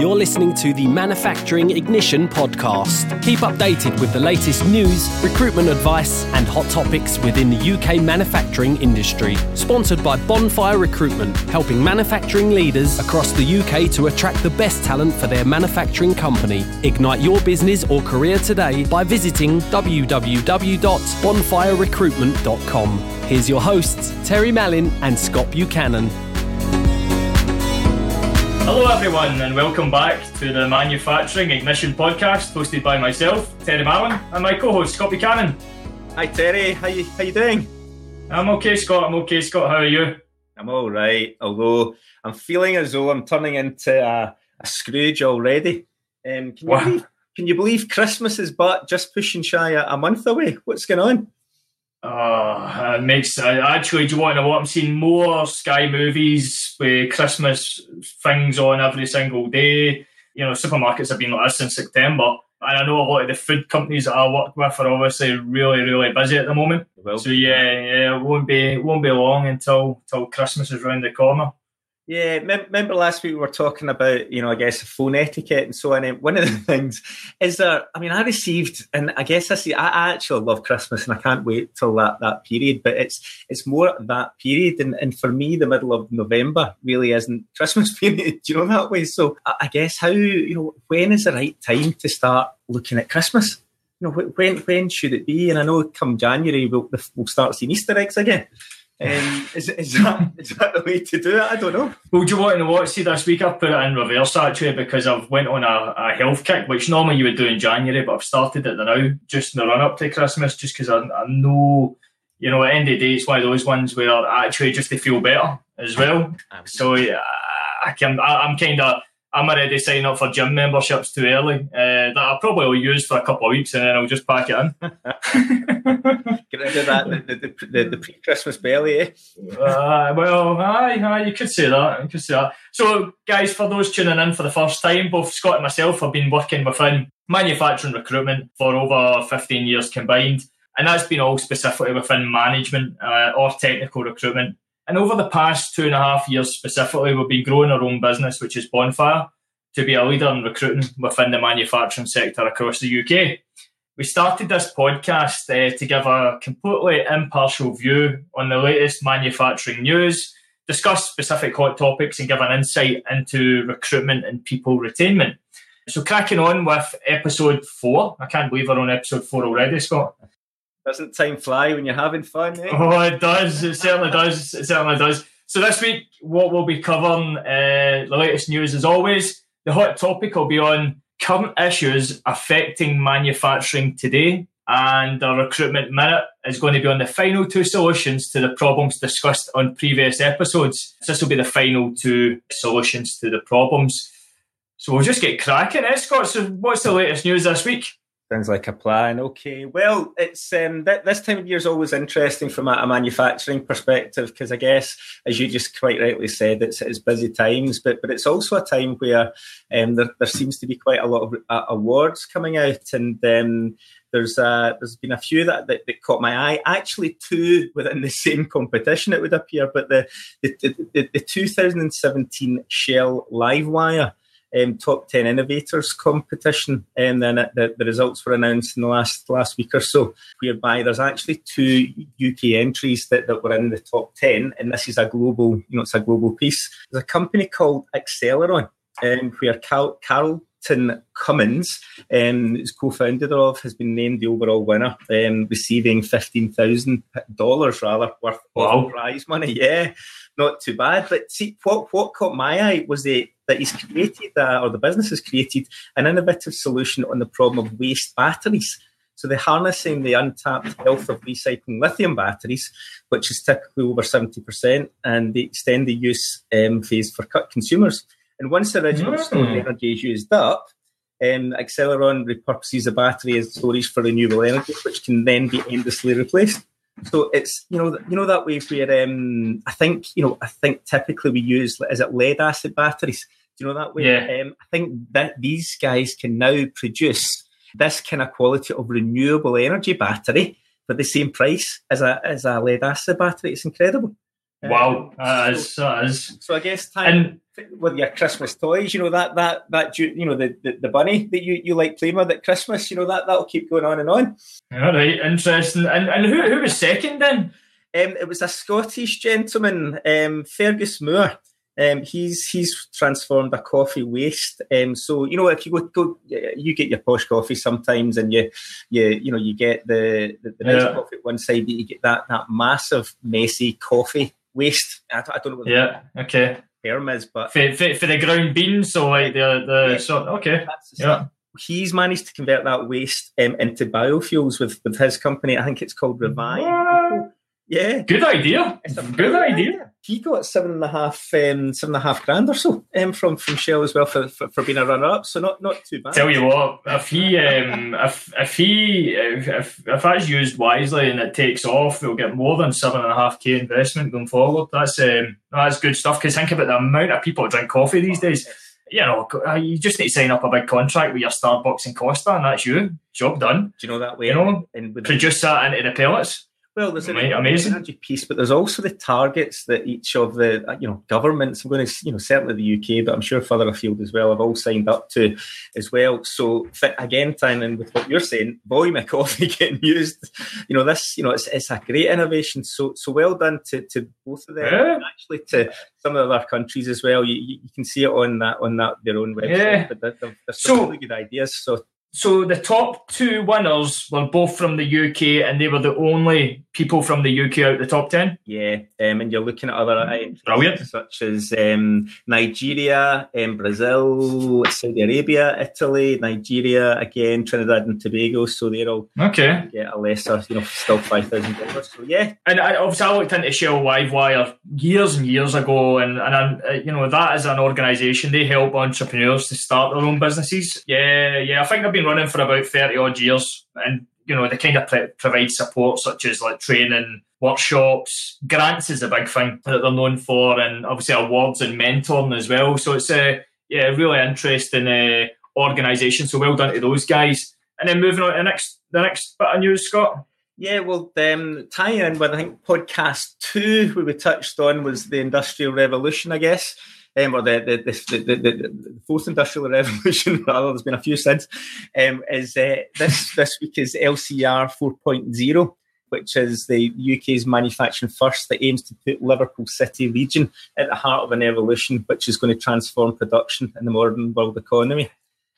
You're listening to the Manufacturing Ignition podcast. Keep updated with the latest news, recruitment advice, and hot topics within the UK manufacturing industry. Sponsored by Bonfire Recruitment, helping manufacturing leaders across the UK to attract the best talent for their manufacturing company. Ignite your business or career today by visiting www.bonfirerecruitment.com. Here's your hosts, Terry Mallin and Scott Buchanan. Hello, everyone, and welcome back to the Manufacturing Ignition podcast, hosted by myself, Terry Mallon, and my co-host Scott Buchanan. Hi, Terry. How you how you doing? I'm okay, Scott. I'm okay, Scott. How are you? I'm all right. Although I'm feeling as though I'm turning into a, a Scrooge already. Um, can, you believe, can you believe Christmas is but just pushing shy a, a month away? What's going on? Oh, it makes uh, actually. Do you want to know what I'm seeing more Sky movies with Christmas things on every single day? You know, supermarkets have been like this since September, and I know a lot of the food companies that I work with are obviously really, really busy at the moment. Well, So yeah, yeah, it won't be it won't be long until until Christmas is round the corner. Yeah, mem- remember last week we were talking about, you know, I guess phone etiquette and so on. And one of the things is that, I mean, I received, and I guess I see, I, actually love Christmas and I can't wait till that, that period, but it's it's more that period. And, and for me, the middle of November really isn't Christmas period, you know, that way. So I, I guess how, you know, when is the right time to start looking at Christmas? You know, when when should it be? And I know come January we'll, we'll start seeing Easter eggs again. Um, is, is that is that the way to do it? I don't know. Well, do you want to watch? See, this week I've put it in reverse actually because I've went on a, a health kick, which normally you would do in January, but I've started it now, just in the run up to Christmas, just because I, I know, you know, at the end of the day, it's one of those ones where actually just to feel better as well. So yeah, I can, I, I'm kind of, I'm already signing up for gym memberships too early. Uh, that I'll probably will use for a couple of weeks and then I'll just pack it in. Get rid of that the, the, the, the pre-Christmas belly, eh? uh, well, aye, aye, you could say that. You could say that. So, guys, for those tuning in for the first time, both Scott and myself have been working within manufacturing recruitment for over 15 years combined, and that's been all specifically within management uh, or technical recruitment. And over the past two and a half years specifically, we've been growing our own business, which is Bonfire, to be a leader in recruiting within the manufacturing sector across the UK. We started this podcast uh, to give a completely impartial view on the latest manufacturing news, discuss specific hot topics, and give an insight into recruitment and people retainment. So, cracking on with episode four. I can't believe we're on episode four already, Scott. Doesn't time fly when you're having fun, eh? Oh, it does. It certainly does. It certainly does. So, this week, what we'll be covering, uh, the latest news as always. The hot topic will be on current issues affecting manufacturing today. And our recruitment minute is going to be on the final two solutions to the problems discussed on previous episodes. So this will be the final two solutions to the problems. So we'll just get cracking, eh, Scott? So what's the latest news this week? Sounds like a plan. Okay. Well, it's um, th- this time of year is always interesting from a, a manufacturing perspective because I guess, as you just quite rightly said, it's, it's busy times, but but it's also a time where um, there, there seems to be quite a lot of uh, awards coming out, and um, there's uh, there's been a few that, that, that caught my eye. Actually, two within the same competition, it would appear. But the the, the, the 2017 Shell Livewire um, top 10 innovators competition and then the, the results were announced in the last last week or so whereby there's actually two UK entries that, that were in the top 10 and this is a global you know it's a global piece there's a company called Aceleron um, where Cal- Carlton Cummins, um, is co-founded of, has been named the overall winner, um, receiving fifteen thousand dollars rather worth Wow. of prize money. Yeah, not too bad. But see, what what caught my eye was the that he's created, uh, or the business has created, an innovative solution on the problem of waste batteries. So they're harnessing the untapped health of recycling lithium batteries, which is typically over 70%, and they extend the use um, phase for cut consumers. And once the original Mm. stored energy is used up, um, Aceleron repurposes the battery as storage for renewable energy, which can then be endlessly replaced. So it's you know you know that way where um, I think you know I think typically we use is it lead acid batteries. You know that way? Yeah. Um, I think that these guys can now produce this kind of quality of renewable energy battery for the same price as a as a lead acid battery. It's incredible. Wow, that is, that is. So I guess time and, with your Christmas toys, you know that that that you know the, the, the bunny that you, you like playing with at Christmas, you know that that'll keep going on and on. All right, interesting. And and who who was second then? Um, it was a Scottish gentleman, um, Fergus Moore. Um, he's he's transformed a coffee waste. Um, so you know, if you go, go, you get your posh coffee sometimes, and you you you know you get the the, the nice yeah. coffee at one side, but you get that that massive messy coffee waste. I, I don't know what yeah okay term is, but for, for, for the ground beans, so like the the yeah, so okay yeah. He's managed to convert that waste um, into biofuels with, with his company. I think it's called Revive. What? Yeah, good idea. It's a good idea. He got seven and a half, um, seven and a half grand or so um, from from Shell as well for, for, for being a runner up. So not not too bad. Tell you what, if he um, if if he if, if, that's used wisely and it takes off, we'll get more than seven and a half k investment going forward. That's um, that's good stuff. Because think about the amount of people that drink coffee these days. You know, uh, you just need to sign up a big contract with your Starbucks and Costa, and that's you. Job done. Do you know that way? You know, and produce that into the pellets. Well, there's an amazing energy piece, but there's also the targets that each of the uh, you know governments. I'm going to you know certainly the UK, but I'm sure further afield as well. Have all signed up to as well. So again, tying in with what you're saying, volume of coffee getting used. You know this. You know it's, it's a great innovation. So so well done to, to both of them. Yeah. actually to some of the other countries as well. You, you, can see it on that on that their own website. Yeah. But they're, they're so, really good ideas. So so the top two winners were both from the UK, and they were the only people from the UK out the top ten. Yeah, um, and you're looking at other brilliant such as um, Nigeria, um, Brazil, Saudi Arabia, Italy, Nigeria, again Trinidad and Tobago. So they're all okay. Get a lesser, you know, still five thousand dollars. So yeah, and I, obviously I looked into Shell Livewire years and years ago, and and I'm, uh, you know that is an organisation they help entrepreneurs to start their own businesses. Yeah, yeah, I think they've been running for about 30 odd years and you know they kind of pre- provide support such as like training workshops. Grants is a big thing that they're known for and obviously awards and mentoring as well. So it's a yeah really interesting uh, organisation. So well done to those guys. And then moving on to the next the next bit of news scott. Yeah, well, um, tying in with I think podcast two, we touched on was the Industrial Revolution, I guess um, or the the, the, the, the, fourth industrial revolution, rather, there's been a few since, um, is uh, this, this week is LCR 4.0 which is the UK's manufacturing first that aims to put Liverpool City region at the heart of an evolution which is going to transform production in the modern world economy.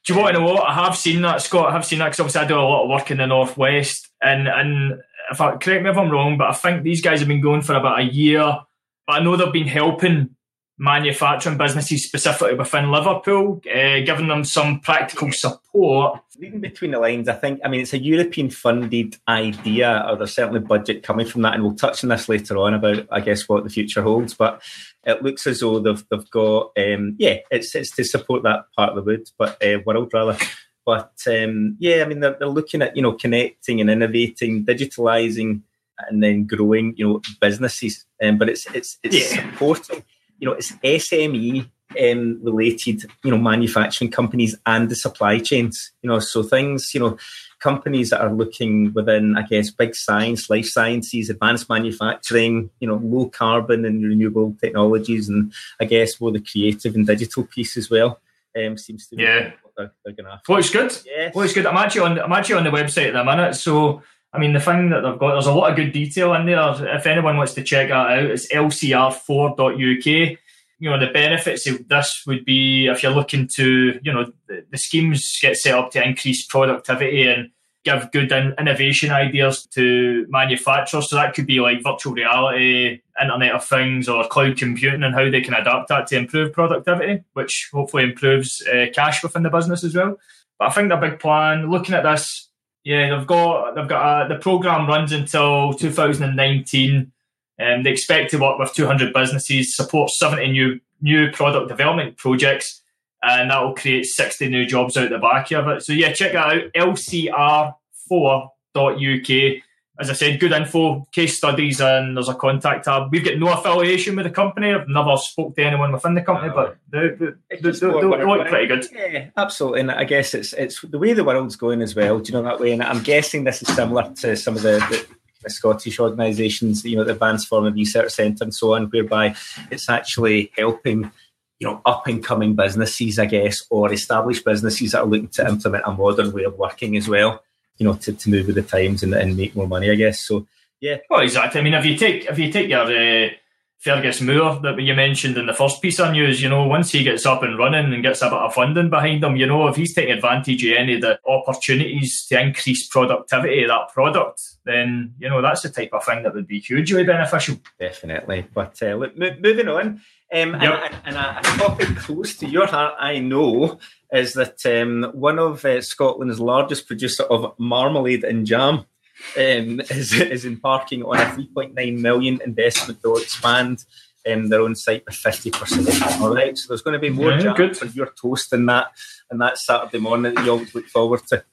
Do you want to know what? I have seen that, Scott. I have seen that because obviously I do a lot of work in the Northwest. And, and if I, correct me if I'm wrong, but I think these guys have been going for about a year. But I know they've been helping manufacturing businesses specifically within Liverpool, uh, giving them some practical support. Reading between the lines, I think, I mean, it's a European funded idea, or there's certainly budget coming from that, and we'll touch on this later on about, I guess, what the future holds. But it looks as though they've, they've got, um, yeah, it's, it's to support that part of the wood, but uh, world rather. But um, yeah, I mean, they're, they're looking at, you know, connecting and innovating, digitalizing, and then growing, you know, businesses. Um, but it's it's it's yeah. supporting you know, it's SME um, related, you know, manufacturing companies and the supply chains, you know, so things, you know, companies that are looking within, I guess, big science, life sciences, advanced manufacturing, you know, low carbon and renewable technologies, and I guess more the creative and digital piece as well. Um, seems to be yeah. what they're, they're going after. Looks good. Yes. Looks good. I'm actually on. I'm actually on the website at the minute, so I mean, the thing that they've got, there's a lot of good detail in there. If anyone wants to check that out, it's lcr4.uk. You know, the benefits of this would be if you're looking to, you know, the, schemes get set up to increase productivity and give good in, innovation ideas to manufacturers. So that could be like virtual reality, Internet of Things, or cloud computing, and how they can adapt that to improve productivity, which hopefully improves uh, cash within the business as well. But I think the big plan, looking at this yeah, they've got they've got the program runs until 2019. Um, they expect to work with 200 businesses, support 70 new new product development projects, and that will create 60 new jobs out the back of it. So yeah, check that out. LCR4.uk as I said, good info, case studies, and there's a contact tab. We've got no affiliation with the company. I've never spoke to anyone within the company, but they, they, look pretty good. Yeah, absolutely. And I guess it's it's the way the world's going as well. Do you know that way? And I'm guessing this is similar to some of the, the the Scottish organisations, you know, the Advanced Forming Research Centre and so on, whereby it's actually helping you know, up and coming businesses, I guess, or established businesses that are looking to implement a modern way of working as well, you know, to, to move with the times and, and make more money, I guess. So, yeah. Well, exactly. I mean, if you take if you take your uh, Fergus Moore that you mentioned in the first piece of news, you know, once he gets up and running and gets a bit of funding behind him, you know, if he's taking advantage of any of the opportunities to increase productivity of that product, then you know that's the type of thing that would be hugely beneficial. Definitely. But uh, look, moving on. Um, yep. and, and, a, topic close to your heart, I know, is that um, one of uh, Scotland's largest producer of marmalade and jam um, is, is embarking on a 3.9 million investment to expand um, their own site by 50%. All right, so there's going to be more yeah, jam good. for your toast in that, in that Saturday morning that you always look forward to.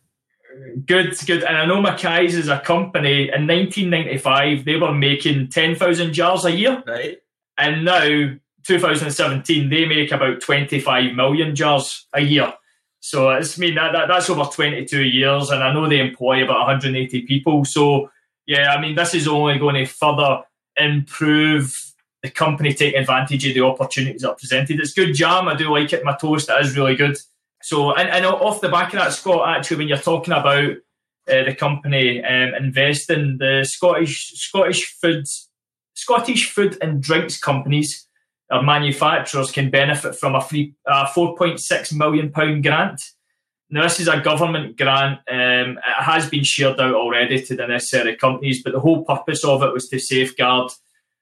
Good, good. And I know Mackay's is a company in 1995, they were making 10,000 jars a year. Right. And now 2017, they make about 25 million jars a year. So it's I mean that, that, that's over 22 years, and I know they employ about 180 people. So yeah, I mean this is only going to further improve the company taking advantage of the opportunities that are presented. It's good jam. I do like it. My toast it is really good. So and, and off the back of that, Scott, actually, when you're talking about uh, the company um, investing, the Scottish Scottish foods Scottish food and drinks companies our manufacturers can benefit from a free uh, 4.6 million pound grant. Now, this is a government grant. Um, it has been shared out already to the necessary companies, but the whole purpose of it was to safeguard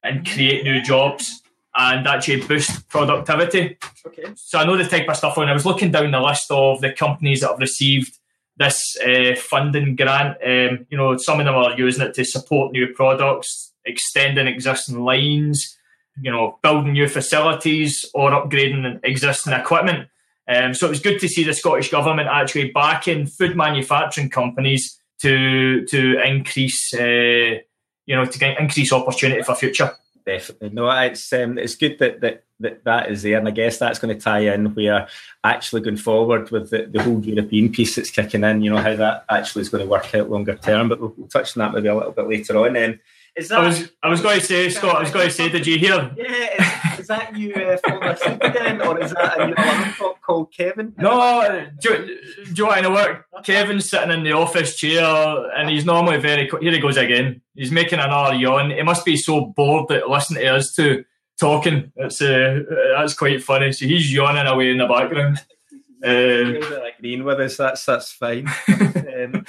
and create new jobs and actually boost productivity. Okay. So I know the type of stuff. When I was looking down the list of the companies that have received this uh, funding grant, um, you know, some of them are using it to support new products, extending existing lines, you know, building new facilities or upgrading existing equipment. Um, so it was good to see the Scottish government actually backing food manufacturing companies to to increase, uh, you know, to increase opportunity for future. Definitely, no, it's um, it's good that, that that that is there, and I guess that's going to tie in where actually going forward with the, the whole European piece that's kicking in. You know how that actually is going to work out longer term, but we'll, we'll touch on that maybe a little bit later on. And is that? I was, I was going to say, Scott. I was going to say, did you hear? Yeah, is, is that you uh, falling asleep again, or is that a new clock called Kevin? No, do, do you want to work? Kevin's sitting in the office chair, and he's normally very. Here he goes again. He's making another yawn. He must be so bored that listening to us two talking. It's uh, that's quite funny. So he's yawning away in the background. Um, green with us. That's that's fine. um,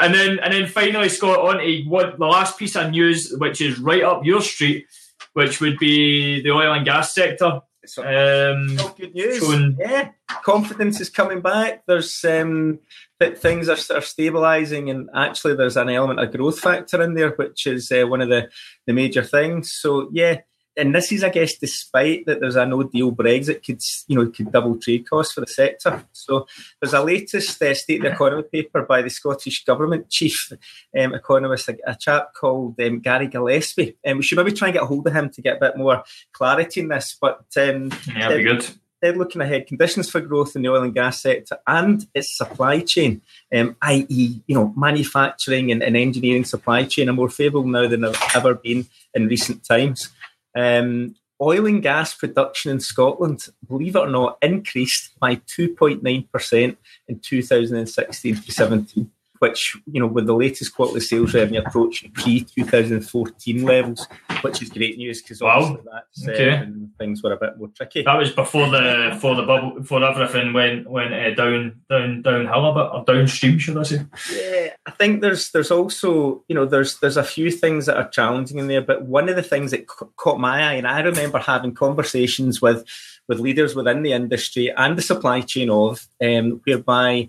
and then and then finally, Scott, on to what the last piece of news, which is right up your street, which would be the oil and gas sector. Um, oh, good news. Showing... yeah, confidence is coming back. There's um, that things are, are stabilising, and actually, there's an element of growth factor in there, which is uh, one of the the major things. So yeah, and this is, I guess, despite that there's a no deal Brexit could, you know, could double trade costs for the sector. So there's a latest uh, State of the Economy paper by the Scottish Government chief um, economist, a, a, chap called um, Gary Gillespie. And um, we should maybe try and get a hold of him to get a bit more clarity in this. But um, yeah, be good. They're looking ahead. Conditions for growth in the oil and gas sector and its supply chain, um, i.e., you know, manufacturing and, and engineering supply chain, are more favourable now than they've ever been in recent times. Um, oil and gas production in Scotland, believe it or not, increased by 2.9% in 2016 to 17 which, you know, with the latest quarterly sales revenue approaching pre 2014 levels, which is great news because wow. that's uh, okay. things were a bit more tricky. That was before the before the bubble before everything went went uh, down down downhill a bit or downstream, should I say? Yeah, I think there's there's also you know there's there's a few things that are challenging in there, but one of the things that caught my eye, and I remember having conversations with with leaders within the industry and the supply chain of um, whereby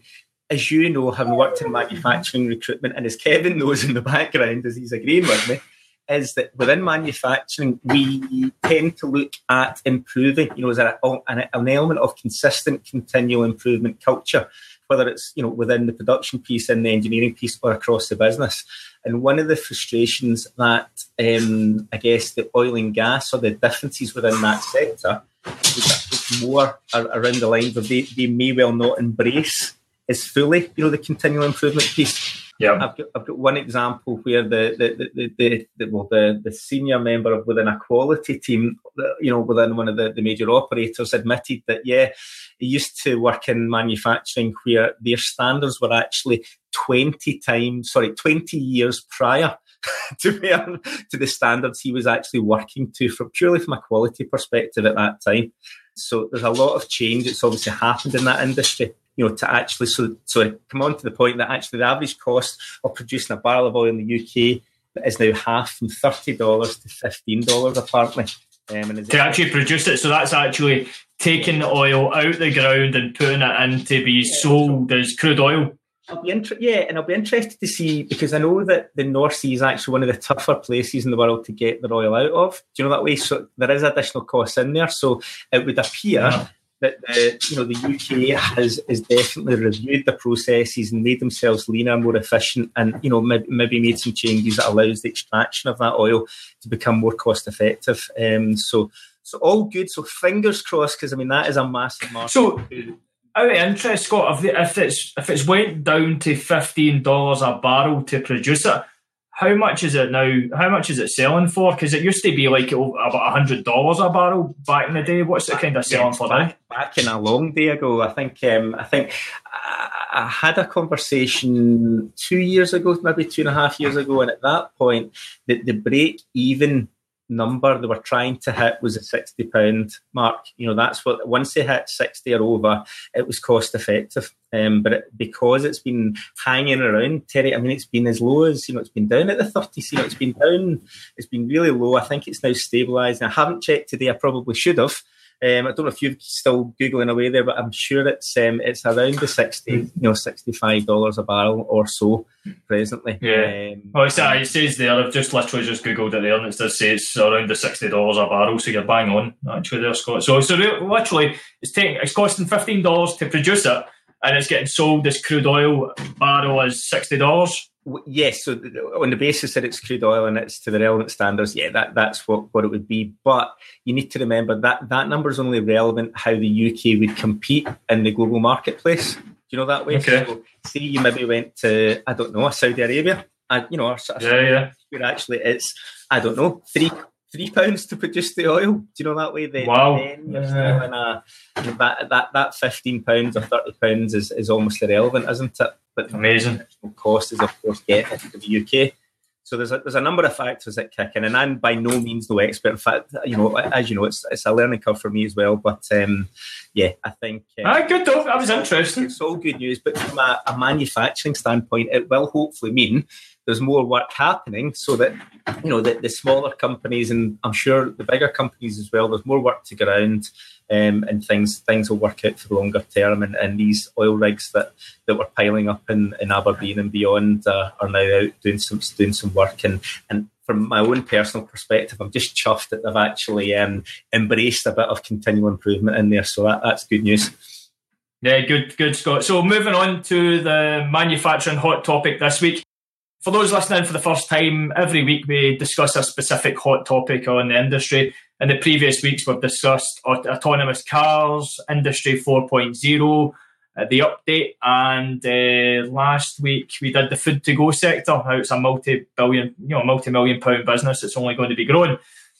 as you know, having worked in manufacturing recruitment, and as Kevin knows in the background, as he's agreeing with me, is that within manufacturing, we tend to look at improving, you know, as a, an, an element of consistent, continual improvement culture, whether it's, you know, within the production piece, and the engineering piece, or across the business. And one of the frustrations that um, I guess the oil and gas or the differences within that sector is more around the lines of they, they may well not embrace is fully, you know, the continual improvement piece. Yeah, I've got, I've got one example where the the, the, the, the, well, the, the senior member of within a quality team, uh, you know, within one of the, the major operators admitted that, yeah, he used to work in manufacturing where their standards were actually 20 times, sorry, 20 years prior to to the standards he was actually working to from purely from a quality perspective at that time. So there's a lot of change that's obviously happened in that industry. You know, to actually so so come on to the point that actually the average cost of producing a barrel of oil in the UK is now half from thirty dollars to fifteen dollars apparently. Um, to actually produce it, so that's actually taking the oil out of the ground and putting it in to be sold as crude oil. I'll be inter- yeah, and I'll be interested to see because I know that the North Sea is actually one of the tougher places in the world to get the oil out of. Do you know that way? So there is additional costs in there. So it would appear yeah. That the you know the UK has is definitely reviewed the processes and made themselves leaner, more efficient, and you know maybe, maybe made some changes that allows the extraction of that oil to become more cost effective. Um, so so all good. So fingers crossed, because I mean that is a massive market. So out of interest, Scott, if it's if it's went down to fifteen dollars a barrel to produce it, how much is it now? How much is it selling for? Because it used to be like about hundred dollars a barrel back in the day. What's it kind of selling for back, now? Back in a long day ago, I think. Um, I think I, I had a conversation two years ago, maybe two and a half years ago, and at that point, the, the break even number they were trying to hit was a sixty pound mark. You know, that's what once they hit sixty or over, it was cost effective. Um, but it, because it's been hanging around, Terry, I mean, it's been as low as you know, it's been down at the thirties. You know, it's been down, it's been really low. I think it's now stabilised. I haven't checked today. I probably should have. Um, I don't know if you're still googling away there, but I'm sure it's um, it's around the sixty, you know, sixty five dollars a barrel or so presently. Yeah. Um, well, it's, uh, it says there. I've just literally just googled it there, and it does say it's around the sixty dollars a barrel. So you're bang on actually there, Scott. So so literally, it's taking it's costing fifteen dollars to produce it, and it's getting sold as crude oil barrel as sixty dollars. Yes, so on the basis that it's crude oil and it's to the relevant standards, yeah, that, that's what, what it would be. But you need to remember that that number is only relevant how the UK would compete in the global marketplace. Do you know that way? Okay. So, say you maybe went to I don't know Saudi Arabia, and you know, yeah, yeah, where actually it's I don't know three three pounds to produce the oil. Do you know that way? Then, wow. Then you're still in a that that that fifteen pounds or thirty pounds is, is almost irrelevant, isn't it? But amazing cost is of course getting to the UK. So there's a, there's a number of factors that kick in, and I'm by no means no expert. In fact, you know, as you know, it's it's a learning curve for me as well. But um, yeah, I think uh, ah, good though. That was interesting. It's all good news, but from a, a manufacturing standpoint, it will hopefully mean there's more work happening so that you know the, the smaller companies and I'm sure the bigger companies as well there's more work to go around um, and things things will work out for the longer term and, and these oil rigs that, that were piling up in, in Aberdeen and beyond uh, are now out doing some doing some work and and from my own personal perspective, I'm just chuffed that they've actually um, embraced a bit of continual improvement in there. So that, that's good news. Yeah, good, good, Scott. So moving on to the manufacturing hot topic this week. For those listening for the first time, every week we discuss a specific hot topic on the industry. In the previous weeks, we've discussed autonomous cars, Industry 4.0, uh, the update, and uh, last week we did the food to go sector. How it's a multi-billion, you know, multi-million pound business. It's only going to be growing.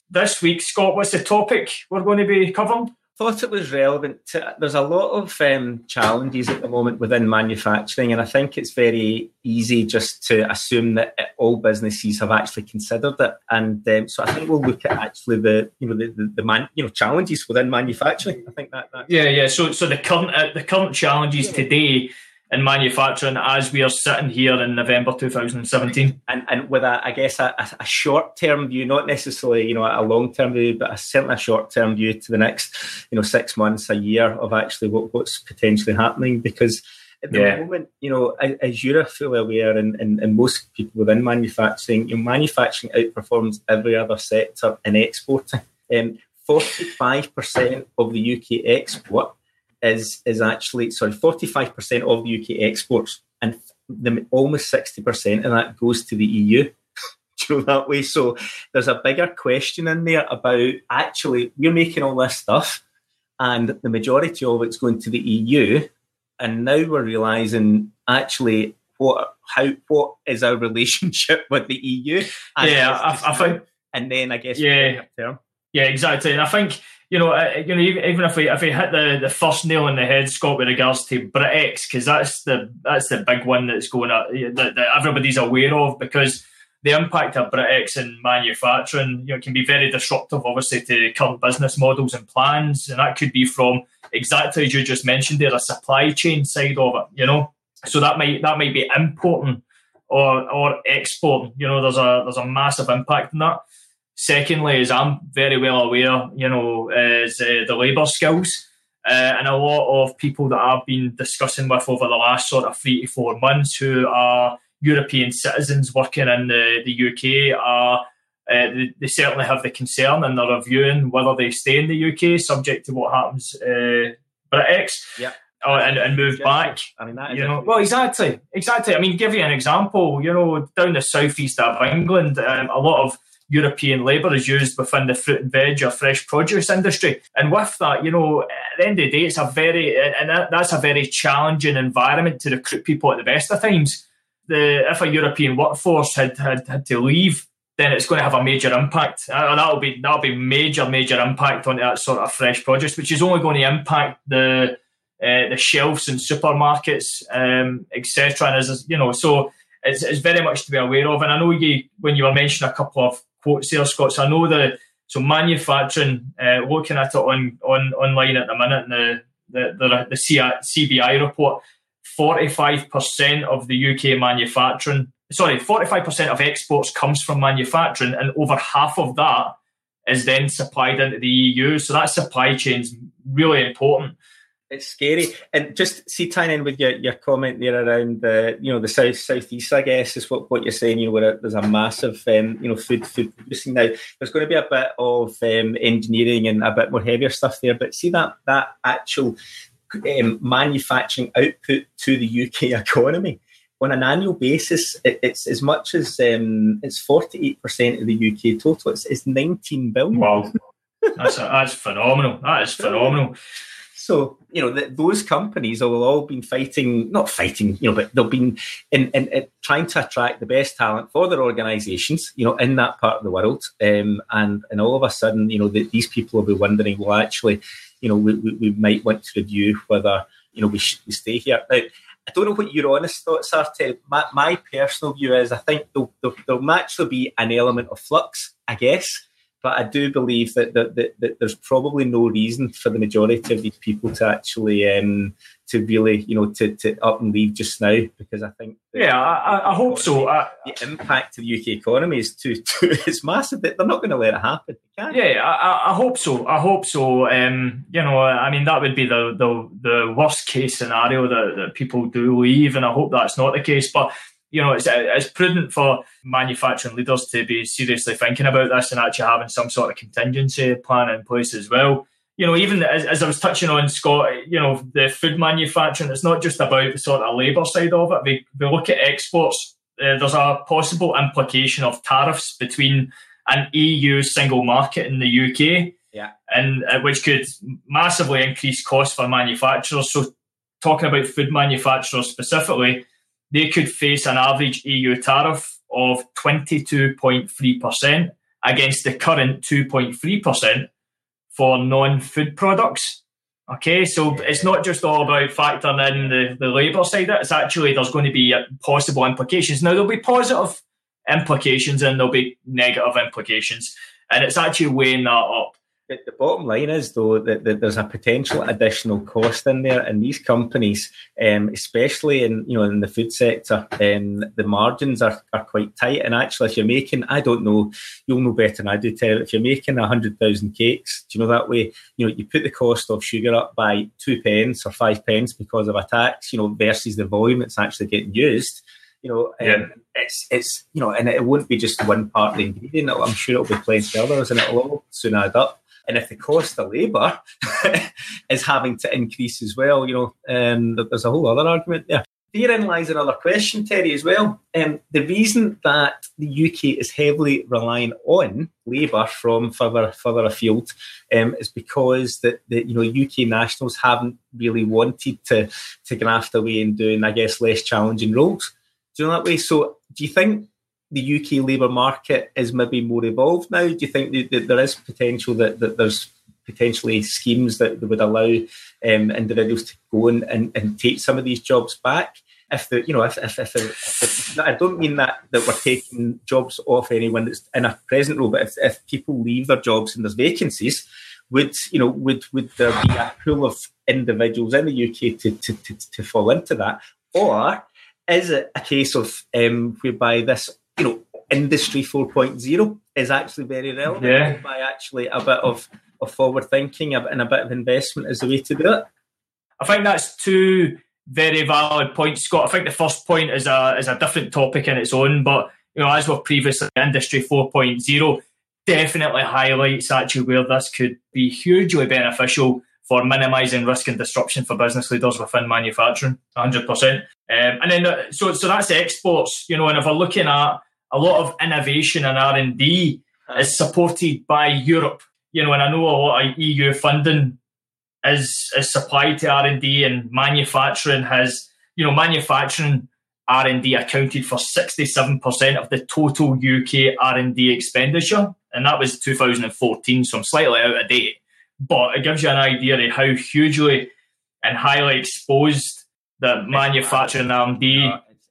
This week, Scott, what's the topic we're going to be covering? Thought it was relevant to, there's a lot of um, challenges at the moment within manufacturing and i think it's very easy just to assume that all businesses have actually considered it. And um, so i think we'll look at actually the you know the, the, the, man you know challenges within manufacturing. I think that yeah yeah. So so the current uh, the current challenges today in manufacturing as we are sitting here in November 2017. And, and with a, I guess, a, a short term view, not necessarily, you know, a long term view, but a, certainly a short term view to the next, you know, six months, a year of actually what, what's potentially happening. Because at the yeah. moment, you know, as you're fully aware, and, and, and most people within manufacturing, you know, manufacturing outperforms every other sector in exporting. Um, 45% of the UK export is is actually sorry, forty five percent of the UK exports, and the, almost sixty percent of that goes to the EU. you know that way? So there's a bigger question in there about actually we're making all this stuff, and the majority of it's going to the EU, and now we're realizing actually what how what is our relationship with the EU? Yeah, I, I, think, and then I guess yeah, yeah, exactly. And I think you know, uh, you know, even if we if we hit the, the first nail in the head, Scott, with regards to Brexit, because that's the that's the big one that's going up that, that everybody's aware of because the impact of Brexit in manufacturing, you know, can be very disruptive, obviously, to current business models and plans, and that could be from exactly as you just mentioned there, a supply chain side of it, you know. So that might that might be importing or or exporting. You know, there's a there's a massive impact in that. Secondly, as I'm very well aware, you know, is uh, the labour skills. Uh, and a lot of people that I've been discussing with over the last sort of three to four months who are European citizens working in the, the UK are uh, they, they, certainly have the concern and they're reviewing whether they stay in the UK subject to what happens uh, Brexit. Yeah. Oh, and, and move back. I mean, that you know, well, exactly, exactly. I mean, give you an example. You know, down the southeast of England, um, a lot of European labour is used within the fruit and veg or fresh produce industry. And with that, you know, at the end of the day, it's a very, and that's a very challenging environment to recruit people at the best of times. The, if a European workforce had, had, had to leave, then it's going to have a major impact. Uh, that'll be that'll be major major impact on that sort of fresh produce, which is only going to impact the uh, the shelves in supermarkets, um, etc. And as you know, so it's, it's very much to be aware of. And I know you when you were mentioning a couple of quotes there, Scott. So I know the so manufacturing. Uh, looking at it on, on online at the minute, and the the the, the CBI report, forty five percent of the UK manufacturing. Sorry, forty five percent of exports comes from manufacturing, and over half of that is then supplied into the EU. So that supply chain is really important it's scary. And just see tying in with your, your comment there around the you know the south southeast, I guess is what, what you're saying. You know, where there's a massive um, you know food food producing now. There's going to be a bit of um, engineering and a bit more heavier stuff there. But see that that actual um, manufacturing output to the UK economy on an annual basis, it, it's as much as um, it's 48% of the UK total. It's, it's 19 billion. Wow. That's, a, that's phenomenal. That is phenomenal. So you know those companies have all been fighting, not fighting, you know, but they've been in, in, in trying to attract the best talent for their organisations, you know, in that part of the world. Um, and and all of a sudden, you know, the, these people will be wondering, well, actually, you know, we, we, we might want to review whether you know we should stay here. Now, I don't know what your honest thoughts are. Ted. My, my personal view is I think there'll, there'll, there'll be an element of flux, I guess but I do believe that, that, that, that, there's probably no reason for the majority of these people to actually um, to really you know to, to up and leave just now because I think yeah I, I hope so. I, the impact to the UK economy is too, too it's massive. They're not going to let it happen. Yeah, I, I, hope so. I hope so. Um, you know, I mean that would be the the, the worst case scenario that, that people do leave, and I hope that's not the case. But you know, it's, it's prudent for manufacturing leaders to be seriously thinking about this and actually having some sort of contingency plan in place as well. You know, even as, as I was touching on, Scott, you know, the food manufacturing, it's not just about the sort of labour side of it. We, we look at exports, uh, there's a possible implication of tariffs between an EU single market in the UK, yeah, and uh, which could massively increase costs for manufacturers. So, talking about food manufacturers specifically, they could face an average EU tariff of 22.3% against the current 2.3% for non food products. Okay, so it's not just all about factoring in the, the labour side, it's actually there's going to be possible implications. Now, there'll be positive implications and there'll be negative implications, and it's actually weighing that up. The, the bottom line is, though, that, that, there's a potential additional cost in there, and these companies, um, especially in you know in the food sector, um, the margins are, are quite tight. And actually, if you're making, I don't know, you'll know better than I do, Tell if you're making a hundred thousand cakes, do you know that way? You know, you put the cost of sugar up by two pence or five pence because of a tax, you know, versus the volume that's actually getting used you know, yeah. um, it's it's you know, and it won't be just one part of the ingredient. I'm sure it'll be playing plenty others, and it'll all soon add up. And if the cost of labour is having to increase as well, you know, um, there's a whole other argument there. Therein lies another question, Terry, as well. Um, the reason that the UK is heavily relying on labour from further further afield um, is because that the you know UK nationals haven't really wanted to to graft away and doing, I guess, less challenging roles. Do you know that way? So, do you think the UK labour market is maybe more evolved now? Do you think that, that there is potential that, that there's potentially schemes that, would allow um, individuals to go and, and, and, take some of these jobs back? If the you know if if, if, if, I don't mean that that we're taking jobs off anyone that's in a present role, but if, if people leave their jobs and there's vacancies, would you know would would there be a pool of individuals in the UK to to, to, to fall into that, or is it a case of um, whereby this you know industry 4.0 is actually very relevant yeah. by actually a bit of, of forward thinking and a bit of investment is the way to do it i think that's two very valid points scott i think the first point is a is a different topic in its own but you know as we've previously industry 4.0 definitely highlights actually where this could be hugely beneficial for minimising risk and disruption for business leaders within manufacturing, 100%. Um, and then, uh, so so that's exports, you know, and if we're looking at a lot of innovation and R&D is supported by Europe, you know, and I know a lot of EU funding is, is supplied to R&D and manufacturing has, you know, manufacturing R&D accounted for 67% of the total UK R&D expenditure. And that was 2014, so I'm slightly out of date. But it gives you an idea of how hugely and highly exposed the manufacturing R&D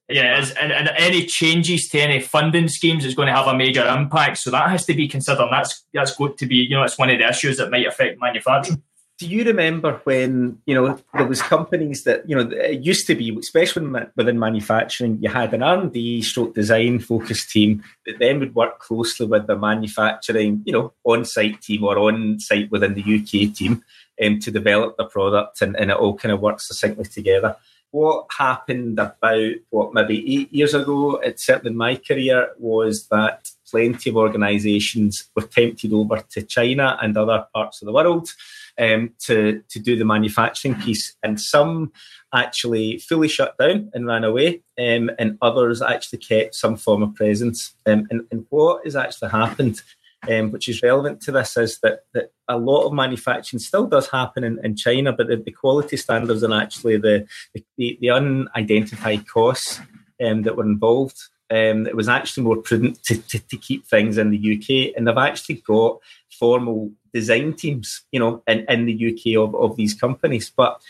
yeah, is, and, and any changes to any funding schemes is going to have a major impact. So that has to be considered. That's that's going to be, you know, it's one of the issues that might affect manufacturing do you remember when you know there was companies that you know it used to be, especially within manufacturing, you had an R and D stroke design focused team that then would work closely with the manufacturing, you know, on site team or on site within the UK team um, to develop the product, and, and it all kind of works succinctly together. What happened about what maybe eight years ago, it certainly my career, was that plenty of organisations were tempted over to China and other parts of the world um, to to do the manufacturing piece, and some actually fully shut down and ran away, um, and others actually kept some form of presence. Um, and, and, what has actually happened, um, which is relevant to this, is that, that a lot of manufacturing still does happen in, in China, but the, the, quality standards and actually the the, the unidentified costs um, that were involved um, it was actually more prudent to, to, to, keep things in the UK. And they've actually got formal design teams, you know, in, in the UK of, of these companies. But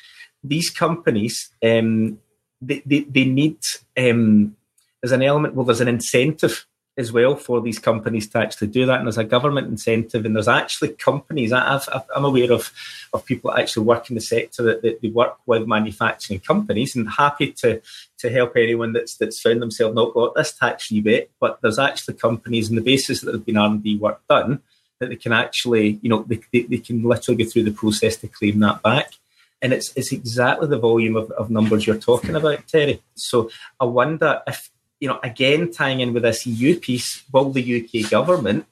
these companies, um, they, they, they need, um, there's an element, well, there's an incentive as well for these companies to actually do that. And there's a government incentive, and there's actually companies. I, am aware of of people that actually work in the sector that, that, they work with manufacturing companies, and happy to to help anyone that's that's found themselves not got this tax rebate. But there's actually companies on the basis that there's been R and D work done that they can actually, you know, they, they, they, can literally go through the process to claim that back. And it's it's exactly the volume of, of numbers you're talking about, Terry. So I wonder if you know, again, tying in with this EU piece, will the UK government,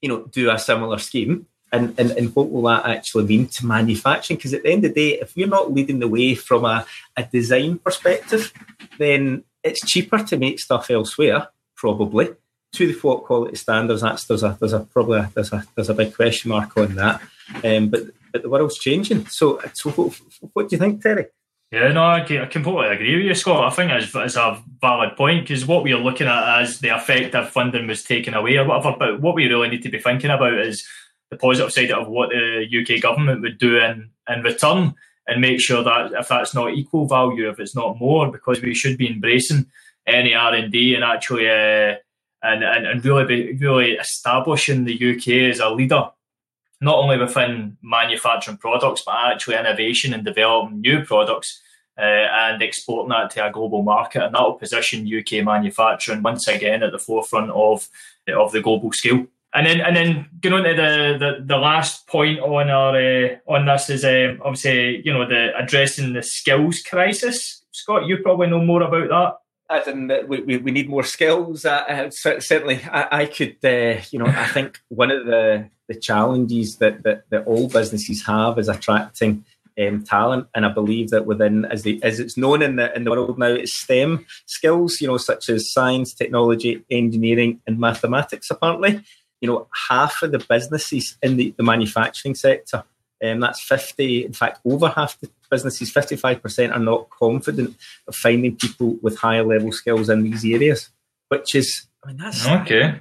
you know, do a similar scheme? And, and, and what will that actually mean to manufacturing? Because at the end of the day, if we're not leading the way from a, a design perspective, then it's cheaper to make stuff elsewhere, probably, to the what quality standards. That's there's a there's a probably a, there's a there's a big question mark on that. Um, but but the world's changing. So so what, what do you think, Terry? Yeah, no, I, completely agree with you, Scott. I think it's, it's a valid point because what we're looking at as the effect of funding was taken away or whatever, but what we really need to be thinking about is the positive side of what the UK government would do in, in return and make sure that if that's not equal value, if it's not more, because we should be embracing any R and D and actually uh, and, and and really be really establishing the UK as a leader, not only within manufacturing products but actually innovation and developing new products uh, and exporting that to a global market, and that will position UK manufacturing once again at the forefront of of the global scale. And then, and then going on to the, the, the last point on our uh, on this is uh, obviously you know the addressing the skills crisis. Scott, you probably know more about that. As in, we, we, we need more skills. Uh certainly, I, I could, uh, you know, I think one of the, the challenges that, that, that all businesses have is attracting um, talent. And I believe that within, as, the, as it's known in the in the world now, it's STEM skills, you know, such as science, technology, engineering, and mathematics. Apparently, you know, half of the businesses in the, the manufacturing sector Um, that's 50, in fact, over half the businesses, 55% are not confident of finding people with higher level skills in these areas, which is, I mean, that's okay.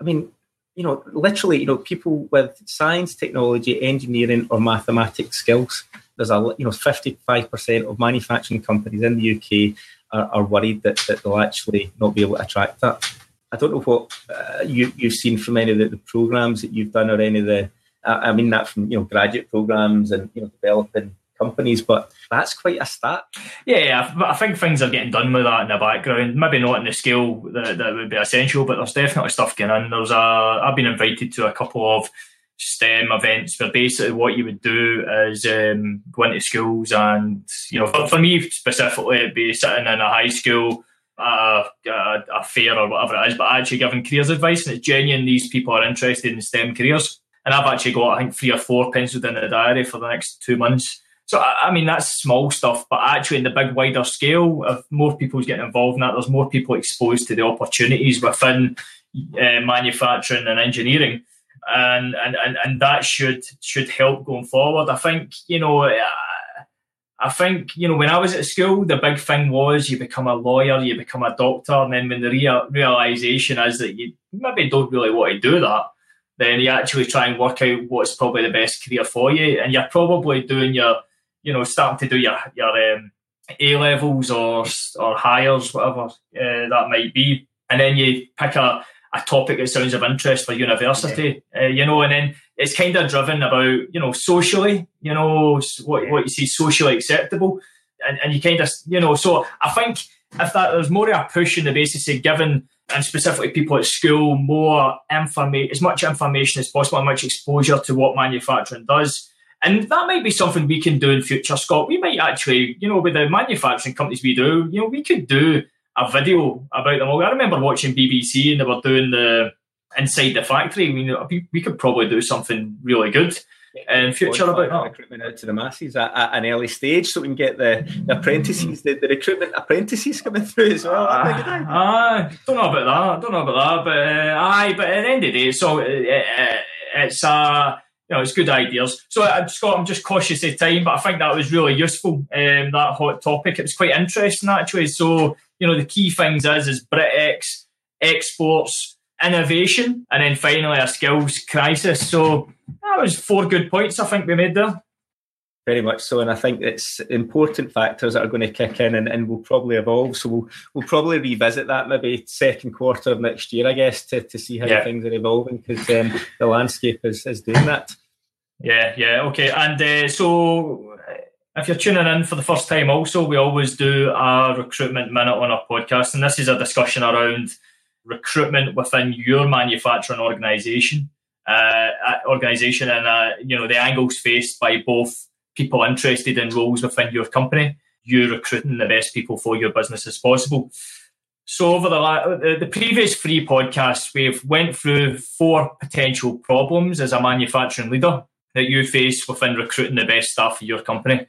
I mean, you know, literally, you know, people with science, technology, engineering, or mathematics skills. There's a, you know, 55% of manufacturing companies in the UK are, are worried that, that they'll actually not be able to attract that. I don't know what uh, you, you've seen from any of the, the programs that you've done or any of the, I mean that from, you know, graduate programs and, you know, developing companies, but that's quite a stat. Yeah, but I think things are getting done with that in the background. Maybe not in the scale that, that would be essential, but there's definitely stuff going on. There's a, I've been invited to a couple of STEM events where basically what you would do is um, go into schools and, you know, for, for me specifically, it'd be sitting in a high school a, a, fair or whatever it is, but actually giving careers advice. And it's genuine these people are interested in STEM careers. And I've actually got, I think, three or four penciled in the diary for the next two months. So, I mean, that's small stuff, but actually, in the big, wider scale, if more people's getting involved in that, there's more people exposed to the opportunities within uh, manufacturing and engineering. And, and, and, and that should should help going forward. I think, you know, I think, you know, when I was at school, the big thing was you become a lawyer, you become a doctor, and then when the real realization is that you maybe don't really want to do that, then you actually try and work out what's probably the best career for you. And you're probably doing your, you know, starting to do your, your um, A levels or, or hires, whatever uh, that might be. And then you pick a, a topic that sounds of interest for university, uh, you know, and then it's kind of driven about you know socially, you know what what you see socially acceptable, and, and you kind of you know. So I think if that there's more of a push in the basis of giving and specifically people at school more information, as much information as possible, as much exposure to what manufacturing does. And that might be something we can do in future, Scott. We might actually, you know, with the manufacturing companies we do, you know, we could do a video about them all. I remember watching BBC and they were doing the inside the factory. I mean, we could probably do something really good in future about that. Recruitment out to the masses at, at, an early stage so we can get the, the apprentices, the, the, recruitment apprentices coming through as well. Uh, uh, don't know about that. Don't know about that. But uh, aye, but at the end of the day, so uh, uh, it's uh, you know, it's good ideas. So, uh, Scott, I'm just cautious of time, but I think that was really useful. Um, that hot topic, it was quite interesting actually. So, you know, the key things is is Brexit exports innovation, and then finally a skills crisis. So that was four good points I think we made there. Very much so, and I think it's important factors that are going to kick in and, and will probably evolve. So we'll we'll probably revisit that maybe second quarter of next year, I guess, to, to see how yeah. things are evolving because um, the landscape is, is doing that. Yeah, yeah, okay. And uh, so if you're tuning in for the first time, also we always do a recruitment minute on our podcast, and this is a discussion around recruitment within your manufacturing organisation, uh, organisation, and uh, you know the angles faced by both people interested in roles within your company. You recruiting the best people for your business as possible. So over the, the previous three podcasts, we've went through four potential problems as a manufacturing leader that you face within recruiting the best staff for your company.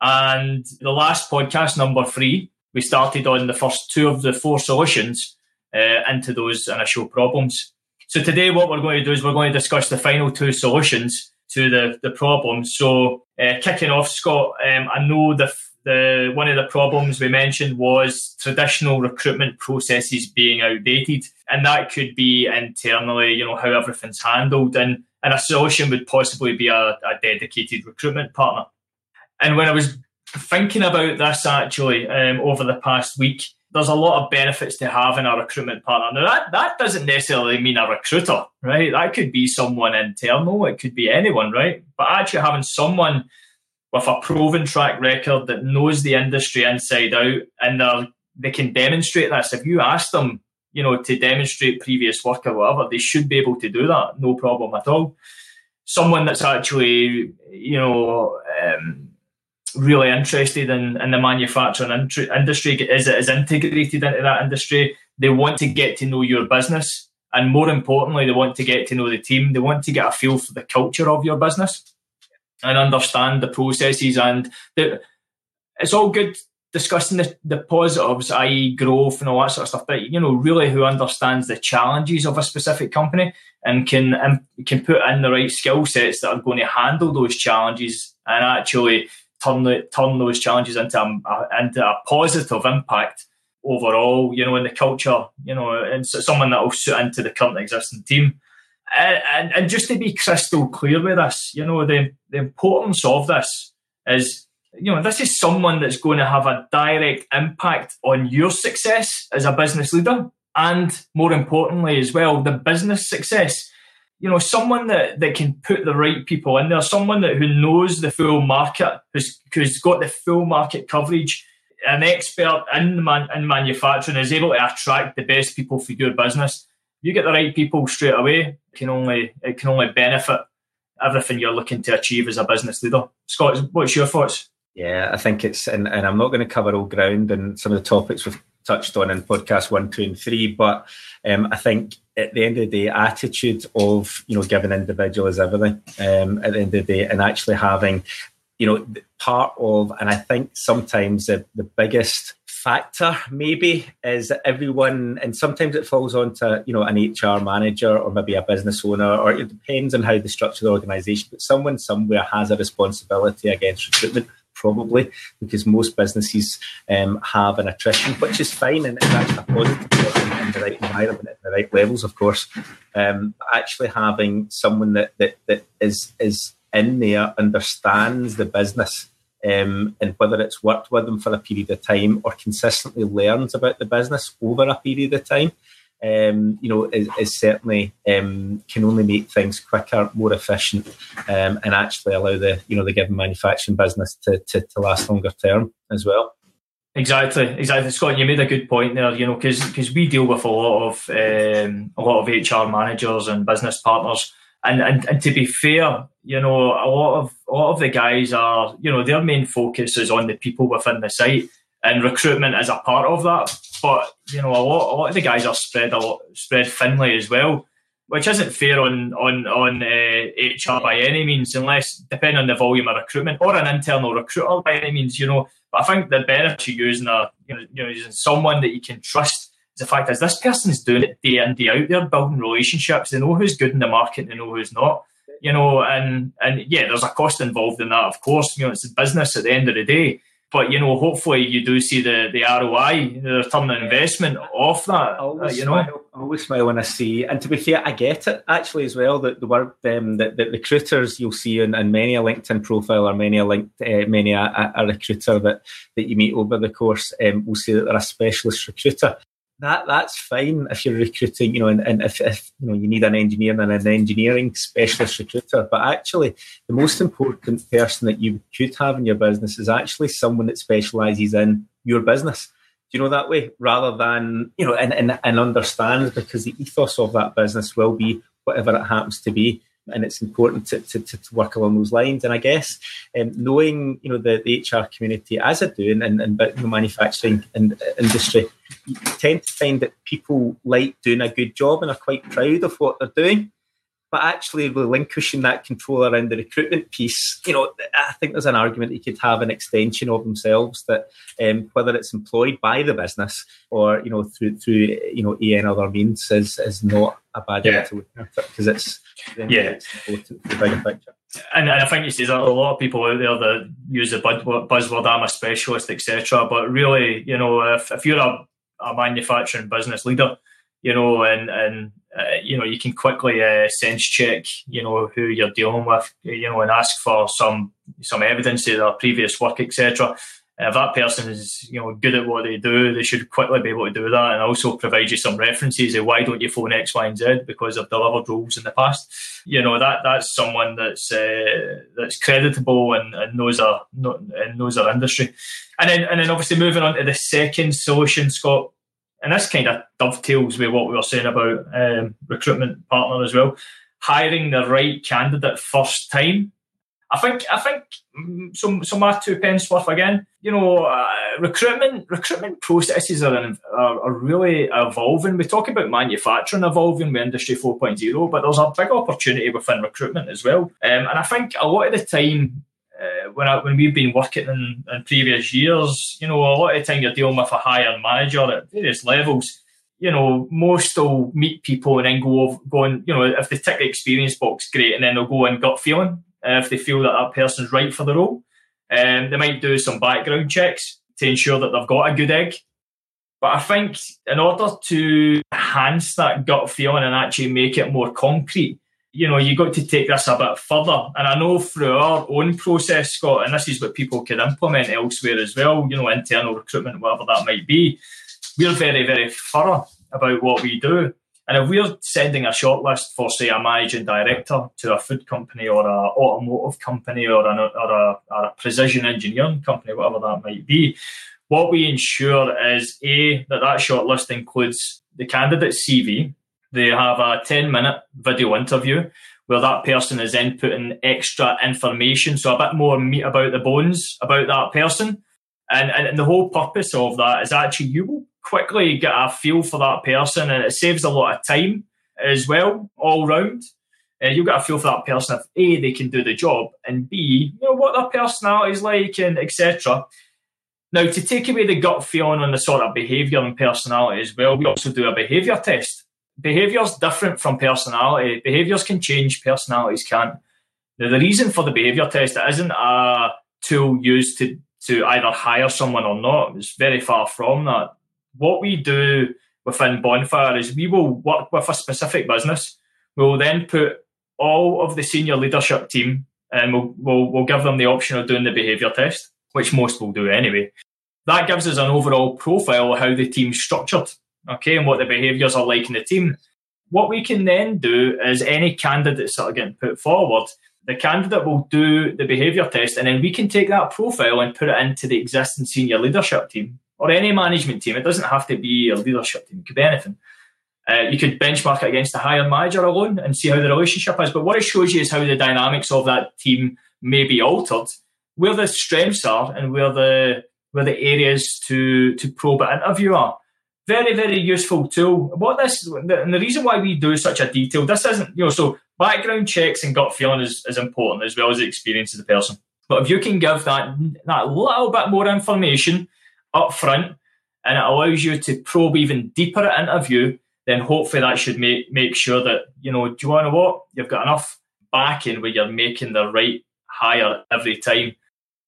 And the last podcast, number three, we started on the first two of the four solutions uh, into those initial problems. So today, what we're going to do is we're going to discuss the final two solutions to the, the problems. So uh, kicking off, Scott, um, I know the the one of the problems we mentioned was traditional recruitment processes being outdated, and that could be internally, you know, how everything's handled, and and a would possibly be a, a dedicated recruitment partner. And when I was thinking about this actually um, over the past week, there's a lot of benefits to having a recruitment partner. Now, that, that doesn't necessarily mean a recruiter, right? That could be someone internal, it could be anyone, right? But actually having someone with a proven track record that knows the industry inside out and they can demonstrate this. If you ask them, you know, to demonstrate previous work or whatever, they should be able to do that, no problem at all. Someone that's actually, you know, um, really interested in, in the manufacturing industry, is, is integrated into that industry. They want to get to know your business. And more importantly, they want to get to know the team. They want to get a feel for the culture of your business and understand the processes. And it's all good discussing the, the positives, i.e., growth and all that sort of stuff, but you know, really who understands the challenges of a specific company and can and can put in the right skill sets that are going to handle those challenges and actually turn the, turn those challenges into a, into a positive impact overall. You know, in the culture, you know, and so someone that will suit into the current existing team. And, and, and just to be crystal clear with this, you know, the the importance of this is you know, this is someone that's going to have a direct impact on your success as a business leader. And more importantly, as well, the business success. You know, someone that, that can put the right people in there, someone that who knows the full market, who's, who's got the full market coverage, an expert in man, in manufacturing is able to attract the best people for your business. You get the right people straight away, it can only it can only benefit everything you're looking to achieve as a business leader. Scott, what's your thoughts? Yeah, I think it's, and, and I'm not going to cover all ground and some of the topics we've touched on in podcast one, two, and three, but um, I think at the end of the day, attitude of you know giving individual is everything. Um, at the end of the day, and actually having you know part of, and I think sometimes the, the biggest factor maybe is that everyone and sometimes it falls onto you know an hr manager or maybe a business owner or it depends on how the structure of the organization but someone somewhere has a responsibility against recruitment probably because most businesses um, have an attrition, which is fine and it's actually a positive in the right environment at the right levels, of course. Um, actually, having someone that, that that is is in there understands the business. Um, and whether it's worked with them for a period of time or consistently learns about the business over a period of time, um, you know, is, is certainly um, can only make things quicker, more efficient, um, and actually allow the you know the given manufacturing business to, to, to last longer term as well. Exactly, exactly, Scott. You made a good point there. You know, because because we deal with a lot of um, a lot of HR managers and business partners, and, and and to be fair, you know, a lot of a lot of the guys are, you know, their main focus is on the people within the site and recruitment is a part of that. But you know, a lot, a lot of the guys are spread a lot, spread thinly as well, which isn't fair on on on uh, HR by any means, unless depending on the volume of recruitment or an internal recruiter by any means. You know, but I think the benefit of using a you know, you know using someone that you can trust is the fact is this person's doing it day in day out. They're building relationships. They know who's good in the market. They know who's not. You know, and and yeah, there's a cost involved in that. Of course, you know, it's a business at the end of the day. But you know, hopefully you do see the the ROI, the return on investment off that. Uh, you know, smile, I always smile when I see, and to be fair, I get it actually as well. That the word um, that the recruiters you'll see in, in many a LinkedIn profile or many a linked uh, many a, a, recruiter that that you meet over the course um, will say that they're a specialist recruiter that that's fine if you're recruiting, you know, and, and if, if, you know you need an engineer and an engineering specialist recruiter. But actually, the most important person that you could have in your business is actually someone that specialises in your business. Do you know that way? Rather than, you know, and, and, and understands because the ethos of that business will be whatever it happens to be and it's important to, to, to, work along those lines. And I guess um, knowing you know the, the, HR community as I do in, in, in the manufacturing in, industry, you tend to find that people like doing a good job and are quite proud of what they're doing. But actually, relinquishing that control around the recruitment piece, you know, I think there's an argument you could have an extension of themselves that um, whether it's employed by the business or you know through through you know EN other means is is not a bad yeah. to look at because it's yeah it's important for the bigger picture. And, and I think you see there's a lot of people out there that use the buzzword "I'm a specialist," etc. But really, you know, if, if you're a, a manufacturing business leader, you know, and and uh, you know, you can quickly uh, sense check, you know, who you're dealing with, you know, and ask for some some evidence of their previous work, etc. If that person is, you know, good at what they do, they should quickly be able to do that, and also provide you some references of why don't you phone X, Y, and Z because they've delivered roles in the past. You know, that that's someone that's uh, that's creditable and, and knows our and knows our industry. And then and then obviously moving on to the second solution, Scott and this kind of dovetails with what we were saying about um, recruitment partner as well. Hiring the right candidate first time. I think I think mm, so. So my two pence worth again. You know, uh, recruitment recruitment processes are, are, are really evolving. We talk about manufacturing evolving with Industry 4.0, but there's a big opportunity within recruitment as well. Um, and I think a lot of the time uh, when I, when we've been working in, in previous years, you know, a lot of time you're dealing with a higher manager at various levels. You know, most will meet people and then go going. You know, if they tick the experience box, great, and then they'll go in gut feeling uh, if they feel that that person's right for the role. Um, they might do some background checks to ensure that they've got a good egg. But I think in order to enhance that gut feeling and actually make it more concrete, you know, you got to take this a bit further. And I know through our own process, Scott, and this is what people can implement elsewhere as well, you know, internal recruitment, whatever that might be, we're very, very thorough about what we do. And if we're sending a shortlist for, say, a managing director to a food company or a automotive company or, an, or a, a precision engineering company, whatever that might be, what we ensure is A, that that shortlist includes the candidate's CV. They have a 10 minute video interview where that person is then putting extra information, so a bit more meat about the bones about that person. And, and the whole purpose of that is actually you will quickly get a feel for that person and it saves a lot of time as well, all round. Uh, you'll get a feel for that person if A, they can do the job, and B, you know, what their personality is like, and etc. Now, to take away the gut feeling on the sort of behaviour and personality as well, we also do a behaviour test. Behaviour is different from personality. Eh, Behaviours can change, personalities can't. Now, the reason for the behaviour test, it isn't a tool used to, to either hire someone or not. It's very far from that what we do within Bonfire is we will work with a specific business. We will then put all of the senior leadership team and we'll, we'll, we'll give them the option of doing the behaviour test, which most will do anyway. That gives us an overall profile of how the team's structured, okay, and what the behaviours are like in the team. What we can then do is any candidates that are getting put forward, the candidate will do the behaviour test, and then we can take that profile and put it into the existing senior leadership team or any management team. It doesn't have to be a leadership team. It could be anything. Uh, you could benchmark it against the higher manager alone and see how the relationship is. But what it shows you is how the dynamics of that team may be altered, where the strengths are, and where the where the areas to to probe an interview are. Very very useful tool. What this and the reason why we do such a detail. This isn't you know so background checks and gut feeling is, is important as well as the experience of the person. But if you can give that that little bit more information up front and it allows you to probe even deeper at interview, then hopefully that should make make sure that, you know, do you want to know what? You've got enough backing where you're making the right hire every time.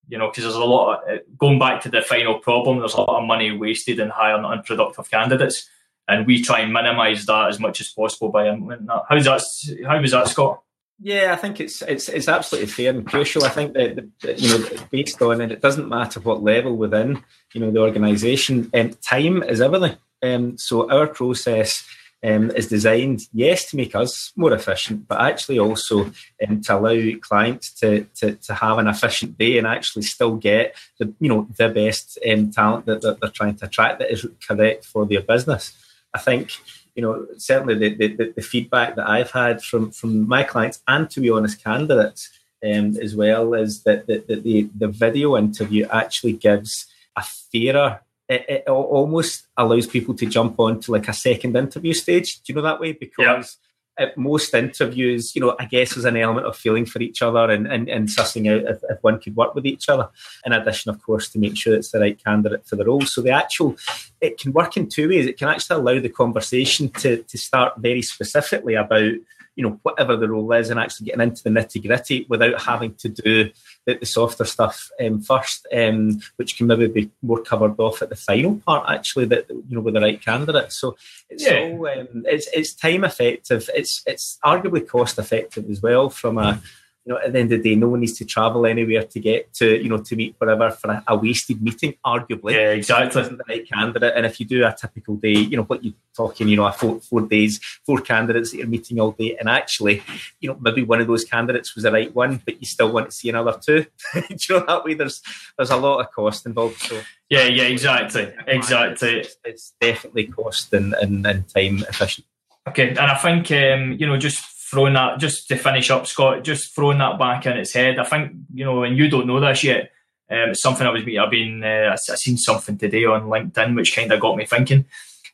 You know, because there's a lot of, going back to the final problem, there's a lot of money wasted in hiring unproductive candidates. And we try and minimise that as much as possible by implementing that. How's that how was that, Scott? Yeah, I think it's it's it's absolutely fair and crucial. I think that, that you know, based on it, it doesn't matter what level within you know the organisation. Um, time is everything. Um, so our process um, is designed, yes, to make us more efficient, but actually also um, to allow clients to, to to have an efficient day and actually still get the you know the best um, talent that, that they're trying to attract that is correct for their business. I think you know, certainly the, the, the, feedback that I've had from, from my clients and, to be honest, candidates um, as well is that, that, that the, the video interview actually gives a fairer it, it, almost allows people to jump on to like a second interview stage. Do you know that way? Because at most interviews, you know, I guess there's an element of feeling for each other and, and, and sussing out if, if, one could work with each other. In addition, of course, to make sure it's the right candidate for the role. So the actual, it can work in two ways. It can actually allow the conversation to, to start very specifically about you know, whatever the role is and actually getting into the nitty gritty without having to do the, the softer stuff um, first, um, which can maybe be more covered off at the final part, actually, that you know, with the right candidate. So it's yeah. all um, it's it's time effective. It's it's arguably cost effective as well from a you know, at the end of the day, no one needs to travel anywhere to get to, you know, to meet whatever for a, a wasted meeting, arguably. Yeah, exactly. Isn't the right candidate. And if you do a typical day, you know, what you're talking, you know, a four, four days, four candidates that you're meeting all day, and actually, you know, maybe one of those candidates was the right one, but you still want to see another two. do you know that way? There's there's a lot of cost involved. So yeah, yeah, exactly, exactly. It's, it's definitely cost and, and, and time efficient. Okay, and I think um, you know just throwing that just to finish up, Scott, just throwing that back in its head. I think you know, and you don't know this yet. Um, it's something I was. I've been. Uh, I seen something today on LinkedIn which kind of got me thinking.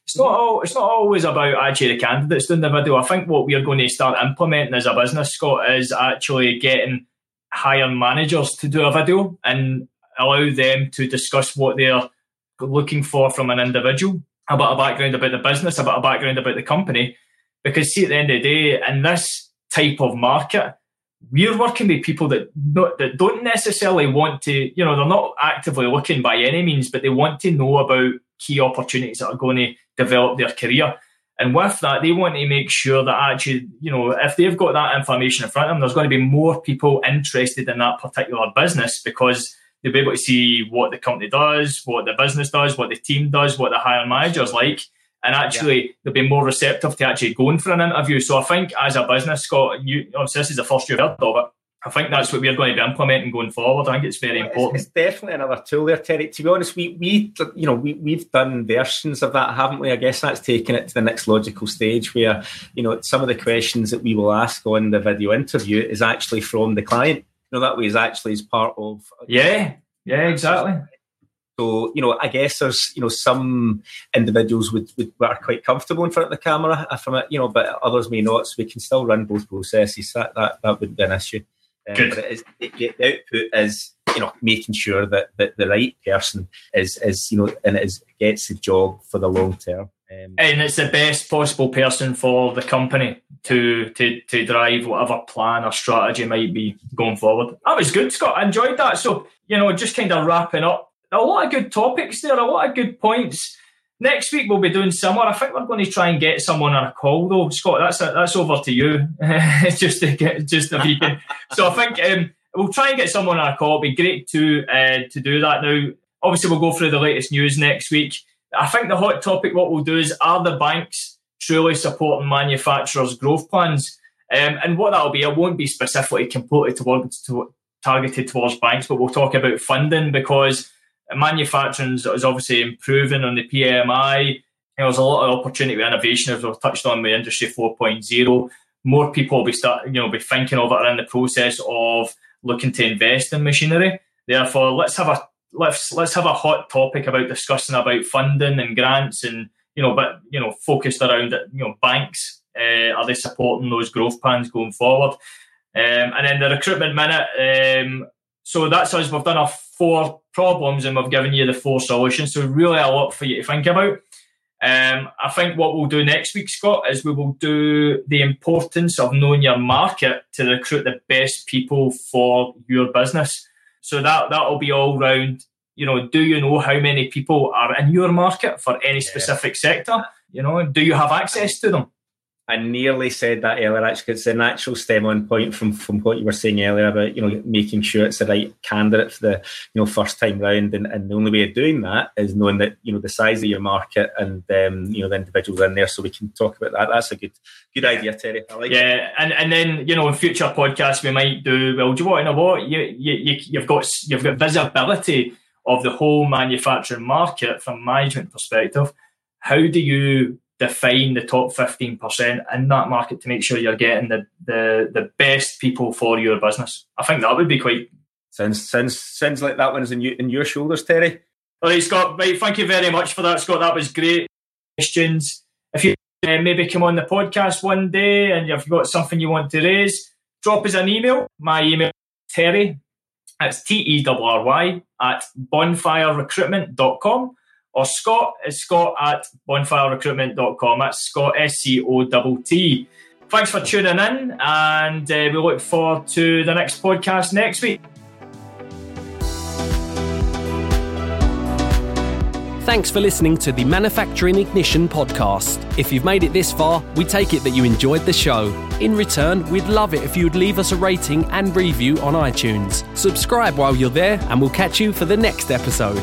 It's not all. It's not always about actually the candidates doing the video. I think what we are going to start implementing as a business, Scott, is actually getting hire managers to do a video and allow them to discuss what they're looking for from an individual, about a background about the business, about a background about the company. Because see, at the end of the day, in this type of market, we're working with people that not, that don't necessarily want to, you know, they're not actively looking by any means, but they want to know about key opportunities that are going to develop their career. And with that, they want to make sure that actually, you know, if they've got that information in front of them, there's going to be more people interested in that particular business because they'll be able to see what the company does, what the business does, what the team does, what the hiring manager's like. And actually, yeah. they'll be more receptive to actually going for an interview. So I think as a business, Scott, you obviously this is the first you've heard of it. I think that's what we're going to be implementing going forward. I think it's very important. It's, it's, definitely another tool there, Terry. To be honest, we we you know we we've done versions of that, haven't we? I guess that's taken it to the next logical stage where you know some of the questions that we will ask on the video interview is actually from the client. You know that way is actually as part of yeah yeah exactly. So you know, I guess there's you know some individuals would, would are quite comfortable in front of the camera uh, from it, you know, but others may not. So we can still run both processes. That that that wouldn't be an issue. Um, Good. But is, it, the output is you know making sure that, that the right person is is you know and is gets the job for the long term. Um, and it's the best possible person for the company to to to drive whatever plan or strategy might be going forward. That was good, Scott. I enjoyed that. So you know, just kind of wrapping up. A lot of good topics there. A lot of good points. Next week we'll be doing similar. I think we're going to try and get someone on a call though. Scott, that's a, that's over to you. just to get just if you so I think um, we'll try and get someone on a call. It'd be great to uh, to do that now. Obviously, we'll go through the latest news next week. I think the hot topic, what we'll do is, are the banks truly supporting manufacturers' growth plans? Um, and what that'll be, it won't be specifically completely to, targeted towards banks, but we'll talk about funding because manufacturing is obviously improving on the PMI. there's a lot of opportunity with innovation, as we've touched on with Industry 4.0. More people will be start, you know, be thinking of it are in the process of looking to invest in machinery. Therefore, let's have a let's let's have a hot topic about discussing about funding and grants and you know, but you know, focused around you know banks. Uh, are they supporting those growth plans going forward? Um, and then the recruitment minute. Um, so that's us. We've done our four problems and we've given you the four solutions. So really a lot for you to think about. Um, I think what we'll do next week, Scott, is we will do the importance of knowing your market to recruit the best people for your business. So that that will be all round. You know, do you know how many people are in your market for any specific yeah. sector? You know, do you have access to them? I nearly said that earlier. Actually, it's a natural stem on point from from what you were saying earlier about you know making sure it's the right candidate for the you know first time round, and, and the only way of doing that is knowing that you know the size of your market and um, you know the individuals in there. So we can talk about that. That's a good good idea, Terry. Like yeah, and and then you know in future podcasts we might do. Well, do you want to know what you, you you've got you've got visibility of the whole manufacturing market from management perspective. How do you define the top 15% in that market to make sure you're getting the, the, the best people for your business. I think that would be quite. Sounds, sounds, sounds like that one's in, you, in your shoulders, Terry. All right, Scott. Right, thank you very much for that, Scott. That was great. Questions. If you uh, maybe come on the podcast one day and you've got something you want to raise, drop us an email. My email Terry. It's T E R R Y at bonfirerecruitment.com or Scott is Scott at bonfirerecruitment.com. That's Scott S C O T. Thanks for tuning in, and uh, we look forward to the next podcast next week. Thanks for listening to the Manufacturing Ignition podcast. If you've made it this far, we take it that you enjoyed the show. In return, we'd love it if you'd leave us a rating and review on iTunes. Subscribe while you're there, and we'll catch you for the next episode.